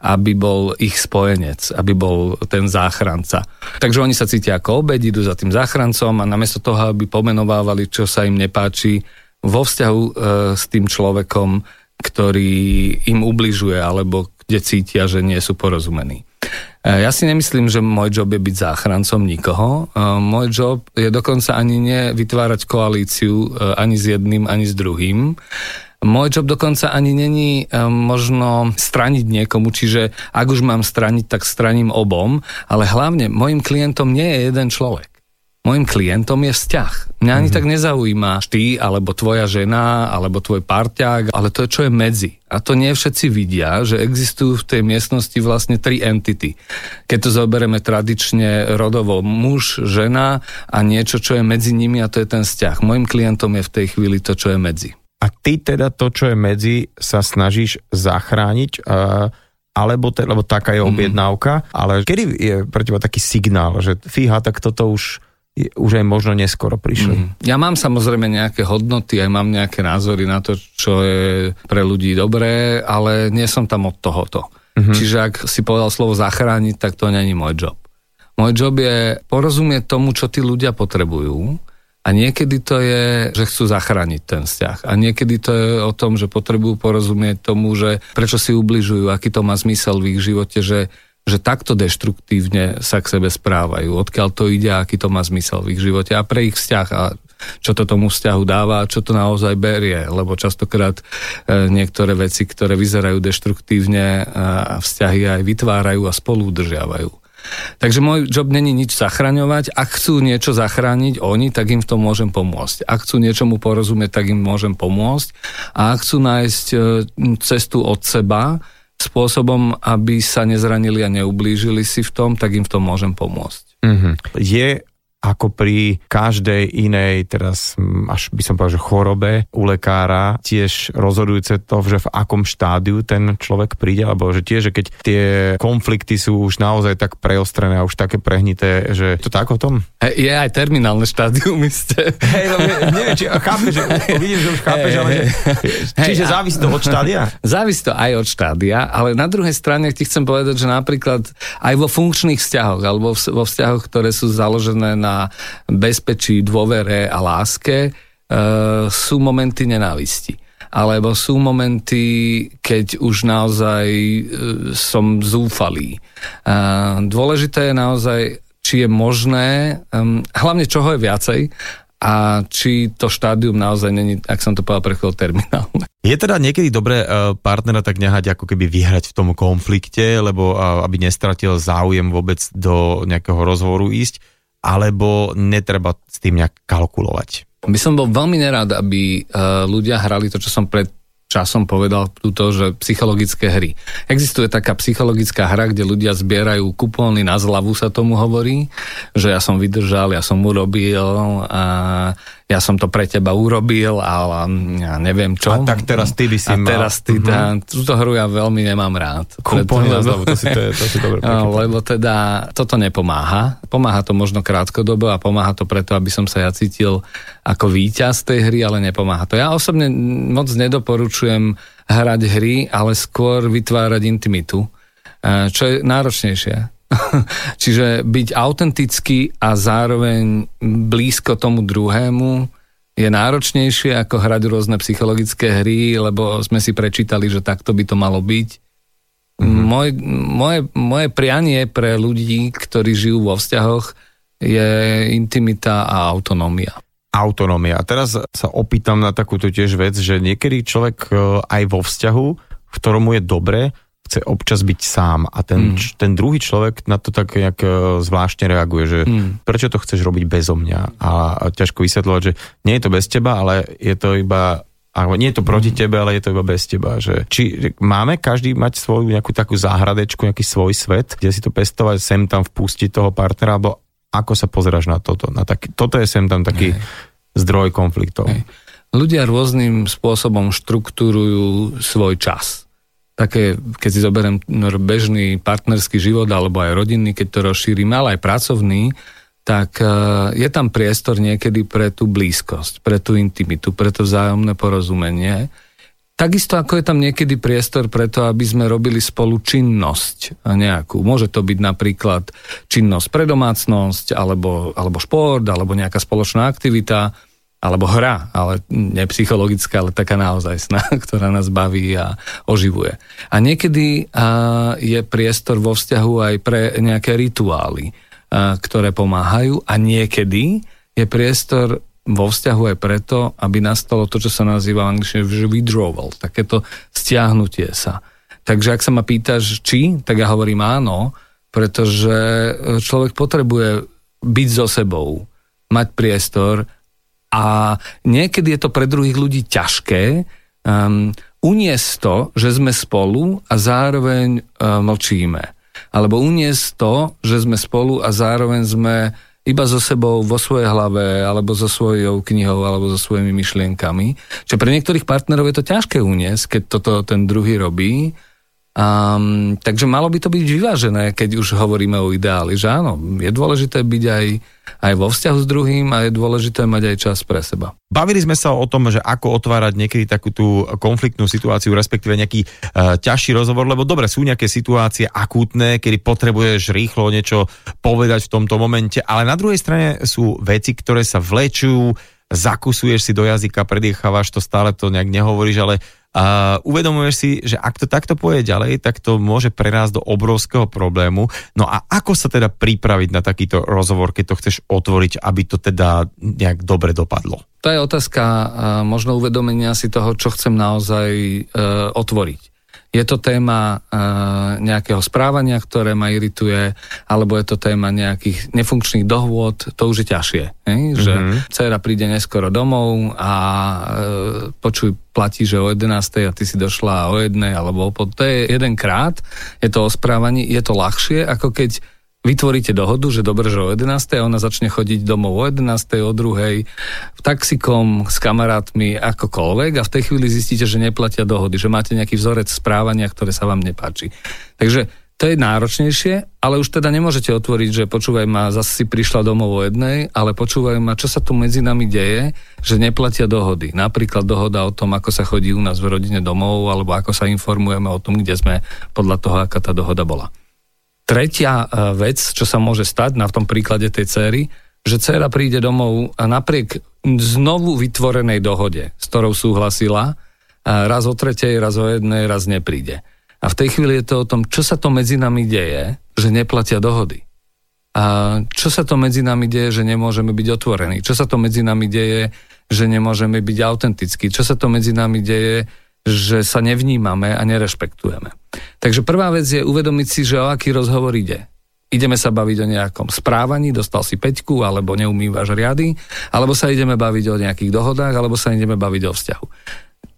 aby bol ich spojenec, aby bol ten záchranca. Takže oni sa cítia ako obed, idú za tým záchrancom a namiesto toho, aby pomenovávali, čo sa im nepáči vo vzťahu e, s tým človekom, ktorý im ubližuje alebo kde cítia, že nie sú porozumení. E, ja si nemyslím, že môj job je byť záchrancom nikoho. E, môj job je dokonca ani nevytvárať koalíciu e, ani s jedným, ani s druhým. Môj job dokonca ani není možno straniť niekomu, čiže ak už mám straniť, tak straním obom, ale hlavne môjim klientom nie je jeden človek. Mojim klientom je vzťah. Mňa ani mm-hmm. tak nezaujíma ty, alebo tvoja žena, alebo tvoj parťák, ale to je, čo je medzi. A to nie všetci vidia, že existujú v tej miestnosti vlastne tri entity. Keď to zoberieme tradične rodovo muž, žena a niečo, čo je medzi nimi a to je ten vzťah. Mojim klientom je v tej chvíli to, čo je medzi. A ty teda to, čo je medzi, sa snažíš zachrániť, alebo te, lebo taká je mhm. objednávka, mm. ale kedy je pre teba taký signál, že fíha, tak toto už už aj možno neskoro prišli. Mm. Ja mám samozrejme nejaké hodnoty, aj mám nejaké názory na to, čo je pre ľudí dobré, ale nie som tam od tohoto. Mm-hmm. Čiže ak si povedal slovo zachrániť, tak to není môj job. Môj job je porozumieť tomu, čo tí ľudia potrebujú a niekedy to je, že chcú zachrániť ten vzťah. A niekedy to je o tom, že potrebujú porozumieť tomu, že prečo si ubližujú, aký to má zmysel v ich živote, že že takto deštruktívne sa k sebe správajú, odkiaľ to ide, aký to má zmysel v ich živote a pre ich vzťah a čo to tomu vzťahu dáva a čo to naozaj berie, lebo častokrát e, niektoré veci, ktoré vyzerajú deštruktívne a vzťahy aj vytvárajú a spolu udržiavajú. Takže môj job není nič zachraňovať. Ak chcú niečo zachrániť oni, tak im v tom môžem pomôcť. Ak chcú niečomu porozumieť, tak im môžem pomôcť. A ak chcú nájsť e, cestu od seba, spôsobom, aby sa nezranili a neublížili si v tom, tak im v tom môžem pomôcť. Mm-hmm. Je ako pri každej inej, teraz až by som povedal, že chorobe u lekára, tiež rozhodujúce to, že v akom štádiu ten človek príde, alebo že tiež, že keď tie konflikty sú už naozaj tak preostrené a už také prehnité, že to tak o tom? Je aj terminálne štádium, ste. Hej, no, neviem, či chápeš, že vidím, že už chápeš, hey, ale že, hey, čiže a, závisí to od štádia? Závisí to aj od štádia, ale na druhej strane ti chcem povedať, že napríklad aj vo funkčných vzťahoch, alebo vo vzťahoch, ktoré sú založené na na bezpečí, dôvere a láske, e, sú momenty nenávisti. Alebo sú momenty, keď už naozaj e, som zúfalý. E, dôležité je naozaj, či je možné, hlavne čoho je viacej, a či to štádium naozaj není, ak som to povedal pre chvíľu, terminálne. Je teda niekedy dobré partnera tak nehať ako keby vyhrať v tom konflikte, lebo aby nestratil záujem vôbec do nejakého rozhovoru ísť, alebo netreba s tým nejak kalkulovať? By som bol veľmi nerád, aby uh, ľudia hrali to, čo som pred časom povedal túto, že psychologické hry. Existuje taká psychologická hra, kde ľudia zbierajú kupóny na zľavu, sa tomu hovorí, že ja som vydržal, ja som urobil a ja som to pre teba urobil, ale ja neviem čo. A tak teraz ty by si a mal. teraz ty, uh-huh. túto hru ja veľmi nemám rád. Na zľavu, to si, to, je, to si dobre no, Lebo teda toto nepomáha. Pomáha to možno krátkodobo a pomáha to preto, aby som sa ja cítil ako víťaz tej hry, ale nepomáha to. Ja osobne moc nedoporučujem hrať hry, ale skôr vytvárať intimitu, eh, čo je náročnejšie Čiže byť autentický a zároveň blízko tomu druhému je náročnejšie ako hrať rôzne psychologické hry, lebo sme si prečítali, že takto by to malo byť. Mm-hmm. Moje, moje, moje prianie pre ľudí, ktorí žijú vo vzťahoch, je intimita a autonómia. Autonómia. A teraz sa opýtam na takúto tiež vec, že niekedy človek e, aj vo vzťahu, v ktorom je dobre, chce občas byť sám a ten, mm. ten druhý človek na to tak nejak e, zvláštne reaguje, že mm. prečo to chceš robiť bezo mňa a, a ťažko vysvetľovať, že nie je to bez teba, ale je to iba alebo nie je to proti mm. tebe, ale je to iba bez teba. Že, či máme každý mať svoju nejakú takú záhradečku, nejaký svoj svet, kde si to pestovať, sem tam vpustiť toho partnera, alebo ako sa pozeráš na toto? Na taký, toto je sem tam taký Hej. zdroj konfliktov. Hej. Ľudia rôznym spôsobom štruktúrujú svoj čas. Také, keď si zoberiem bežný partnerský život alebo aj rodinný, keď to rozšírim, ale aj pracovný, tak e, je tam priestor niekedy pre tú blízkosť, pre tú intimitu, pre to vzájomné porozumenie. Takisto ako je tam niekedy priestor pre to, aby sme robili spolu činnosť nejakú. Môže to byť napríklad činnosť pre domácnosť, alebo, alebo šport, alebo nejaká spoločná aktivita, alebo hra, ale nie psychologická, ale taká naozaj sná, ktorá nás baví a oživuje. A niekedy a, je priestor vo vzťahu aj pre nejaké rituály ktoré pomáhajú a niekedy je priestor vo vzťahu aj preto, aby nastalo to, čo sa nazýva v angličtine withdrawal, takéto stiahnutie sa. Takže ak sa ma pýtaš, či, tak ja hovorím áno, pretože človek potrebuje byť so sebou, mať priestor a niekedy je to pre druhých ľudí ťažké um, uniesť to, že sme spolu a zároveň uh, mlčíme alebo uniesť to, že sme spolu a zároveň sme iba so sebou vo svojej hlave, alebo so svojou knihou, alebo so svojimi myšlienkami. Čo pre niektorých partnerov je to ťažké uniesť, keď toto ten druhý robí. Um, takže malo by to byť vyvážené, keď už hovoríme o ideáli, že áno, je dôležité byť aj aj vo vzťahu s druhým a je dôležité mať aj čas pre seba. Bavili sme sa o tom, že ako otvárať niekedy takú tú konfliktnú situáciu, respektíve nejaký uh, ťažší rozhovor, lebo dobre, sú nejaké situácie akútne, kedy potrebuješ rýchlo niečo povedať v tomto momente, ale na druhej strane sú veci, ktoré sa vlečujú, zakusuješ si do jazyka, predýchávaš to, stále to nejak nehovoríš, ale a uvedomuješ si, že ak to takto pôjde ďalej, tak to môže prerásť do obrovského problému. No a ako sa teda pripraviť na takýto rozhovor, keď to chceš otvoriť, aby to teda nejak dobre dopadlo? To je otázka možno uvedomenia si toho, čo chcem naozaj e, otvoriť je to téma uh, nejakého správania, ktoré ma irituje, alebo je to téma nejakých nefunkčných dohôd, to už je ťažšie. Hej? Že mm-hmm. dcera príde neskoro domov a uh, počuj, platí, že o 11. a ty si došla o jednej alebo o pod... To je jedenkrát, je to o správaní, je to ľahšie, ako keď vytvoríte dohodu, že dobre, že o 11. a ona začne chodiť domov o 11. o 2. v taxikom s kamarátmi akokoľvek a v tej chvíli zistíte, že neplatia dohody, že máte nejaký vzorec správania, ktoré sa vám nepáči. Takže to je náročnejšie, ale už teda nemôžete otvoriť, že počúvaj ma, zase si prišla domov o jednej, ale počúvaj ma, čo sa tu medzi nami deje, že neplatia dohody. Napríklad dohoda o tom, ako sa chodí u nás v rodine domov, alebo ako sa informujeme o tom, kde sme podľa toho, aká tá dohoda bola. Tretia e, vec, čo sa môže stať na tom príklade tej céry, že dcera príde domov a napriek znovu vytvorenej dohode, s ktorou súhlasila, raz o tretej, raz o jednej, raz nepríde. A v tej chvíli je to o tom, čo sa to medzi nami deje, že neplatia dohody. A čo sa to medzi nami deje, že nemôžeme byť otvorení? Čo sa to medzi nami deje, že nemôžeme byť autentickí? Čo sa to medzi nami deje, že sa nevnímame a nerešpektujeme. Takže prvá vec je uvedomiť si, že o aký rozhovor ide. Ideme sa baviť o nejakom správaní, dostal si peťku, alebo neumývaš riady, alebo sa ideme baviť o nejakých dohodách, alebo sa ideme baviť o vzťahu.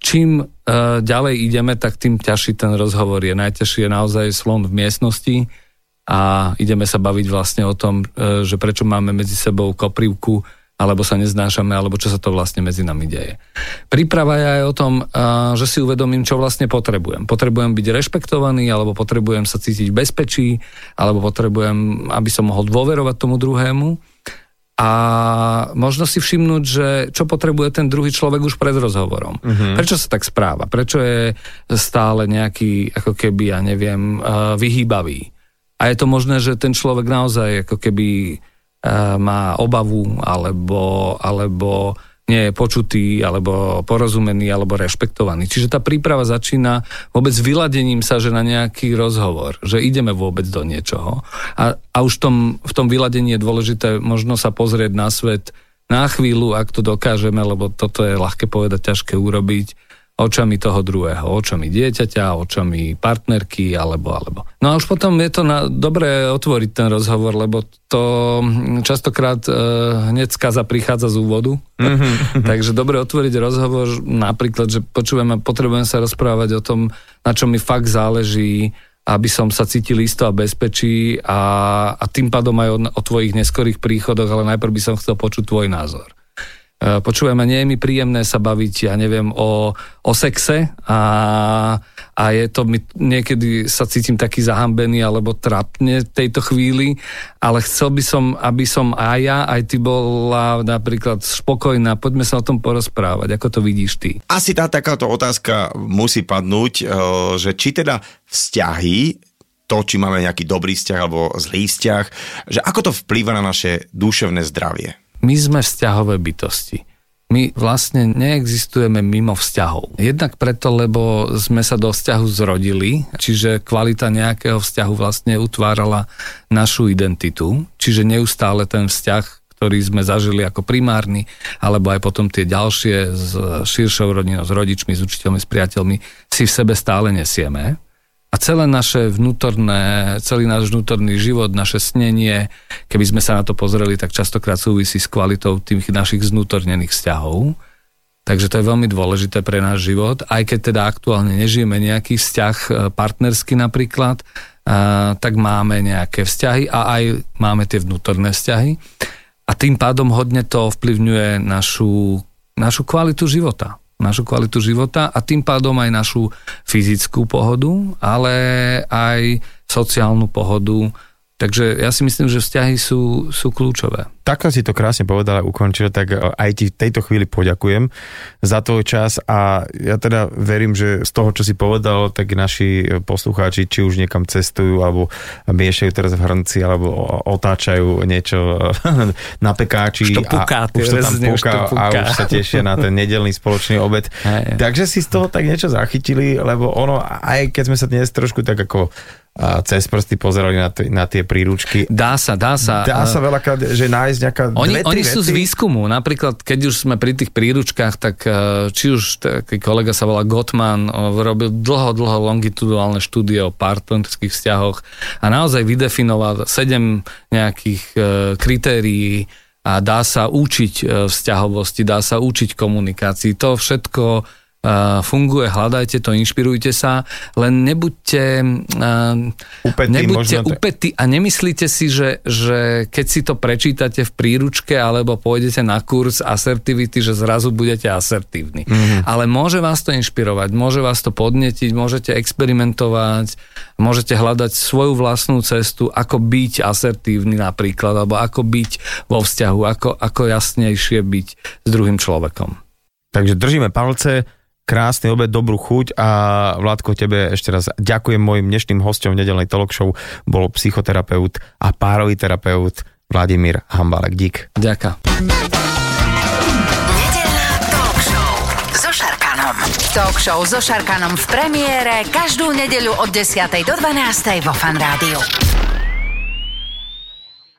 Čím uh, ďalej ideme, tak tým ťažší ten rozhovor je. Najťažší je naozaj slon v miestnosti a ideme sa baviť vlastne o tom, uh, že prečo máme medzi sebou koprivku, alebo sa neznášame, alebo čo sa to vlastne medzi nami deje. Príprava je aj o tom, že si uvedomím, čo vlastne potrebujem. Potrebujem byť rešpektovaný, alebo potrebujem sa cítiť v bezpečí, alebo potrebujem, aby som mohol dôverovať tomu druhému. A možno si všimnúť, že čo potrebuje ten druhý človek už pred rozhovorom. Uh-huh. Prečo sa tak správa? Prečo je stále nejaký, ako keby, ja neviem, vyhýbavý? A je to možné, že ten človek naozaj ako keby má obavu alebo, alebo nie je počutý, alebo porozumený, alebo rešpektovaný. Čiže tá príprava začína vôbec vyladením sa, že na nejaký rozhovor, že ideme vôbec do niečoho. A, a už tom, v tom vyladení je dôležité možno sa pozrieť na svet na chvíľu, ak to dokážeme, lebo toto je ľahké povedať, ťažké urobiť očami toho druhého, očami dieťaťa, očami partnerky, alebo, alebo. No a už potom je to na, dobré otvoriť ten rozhovor, lebo to častokrát e, hneď skaza prichádza z úvodu. Mm-hmm. Takže dobre otvoriť rozhovor, napríklad, že počúvame, potrebujem sa rozprávať o tom, na čo mi fakt záleží, aby som sa cítil isto a bezpečí a, a tým pádom aj o, o tvojich neskorých príchodoch, ale najprv by som chcel počuť tvoj názor. Počúvajme, nie je mi príjemné sa baviť, ja neviem, o, o sexe a, a je to, my niekedy sa cítim taký zahambený alebo trapne v tejto chvíli, ale chcel by som, aby som aj ja, aj ty bola napríklad spokojná, poďme sa o tom porozprávať, ako to vidíš ty. Asi tá takáto otázka musí padnúť, e, že či teda vzťahy to, či máme nejaký dobrý vzťah alebo zlý vzťah, že ako to vplýva na naše duševné zdravie my sme vzťahové bytosti. My vlastne neexistujeme mimo vzťahov. Jednak preto, lebo sme sa do vzťahu zrodili, čiže kvalita nejakého vzťahu vlastne utvárala našu identitu, čiže neustále ten vzťah, ktorý sme zažili ako primárny, alebo aj potom tie ďalšie s širšou rodinou, s rodičmi, s učiteľmi, s priateľmi, si v sebe stále nesieme a celé naše vnútorné, celý náš vnútorný život, naše snenie, keby sme sa na to pozreli, tak častokrát súvisí s kvalitou tých našich znútornených vzťahov. Takže to je veľmi dôležité pre náš život. Aj keď teda aktuálne nežijeme nejaký vzťah e, partnersky napríklad, a, tak máme nejaké vzťahy a aj máme tie vnútorné vzťahy. A tým pádom hodne to ovplyvňuje našu, našu kvalitu života našu kvalitu života a tým pádom aj našu fyzickú pohodu, ale aj sociálnu pohodu. Takže ja si myslím, že vzťahy sú, sú kľúčové takto si to krásne povedal a ukončil, tak e, aj ti v tejto chvíli poďakujem za tvoj čas a ja teda verím, že z toho, čo si povedal, tak naši poslucháči, či už niekam cestujú, alebo miešajú teraz v hrnci, alebo otáčajú niečo na pekáči už to puká, a už to tam puká, už to puká. a už sa tešia na ten nedelný spoločný obed. Takže si z toho tak niečo zachytili, lebo ono, aj keď sme sa dnes trošku tak ako cez prsty pozerali na, t- na tie príručky. Dá sa, dá sa. Dá sa veľakrát, že nájsť nejaká Oni, dve, oni sú z výskumu. Napríklad, keď už sme pri tých príručkách, tak eh, či už taký kolega sa volá Gottman, robil dlho, dlho longitudinálne štúdie o partnerských vzťahoch a naozaj vydefinoval sedem nejakých eh, kritérií a dá sa učiť eh, vzťahovosti, dá sa učiť komunikácii. To všetko funguje, hľadajte to, inšpirujte sa, len nebuďte, upety, nebuďte upety a nemyslíte si, že, že keď si to prečítate v príručke alebo pôjdete na kurz asertivity, že zrazu budete asertívni. Mm-hmm. Ale môže vás to inšpirovať, môže vás to podnetiť, môžete experimentovať, môžete hľadať svoju vlastnú cestu, ako byť asertívny napríklad, alebo ako byť vo vzťahu, ako, ako jasnejšie byť s druhým človekom. Takže držíme palce, krásny obed, dobrú chuť a Vládko, tebe ešte raz ďakujem mojim dnešným hostom v nedelnej talk show bol psychoterapeut a párový terapeut Vladimír Hambalek. Dík. Ďaká. talk show so Šarkanom. Talk show so Šarkanom v premiére každú nedeľu od 10. do 12. vo Fan Rádiu.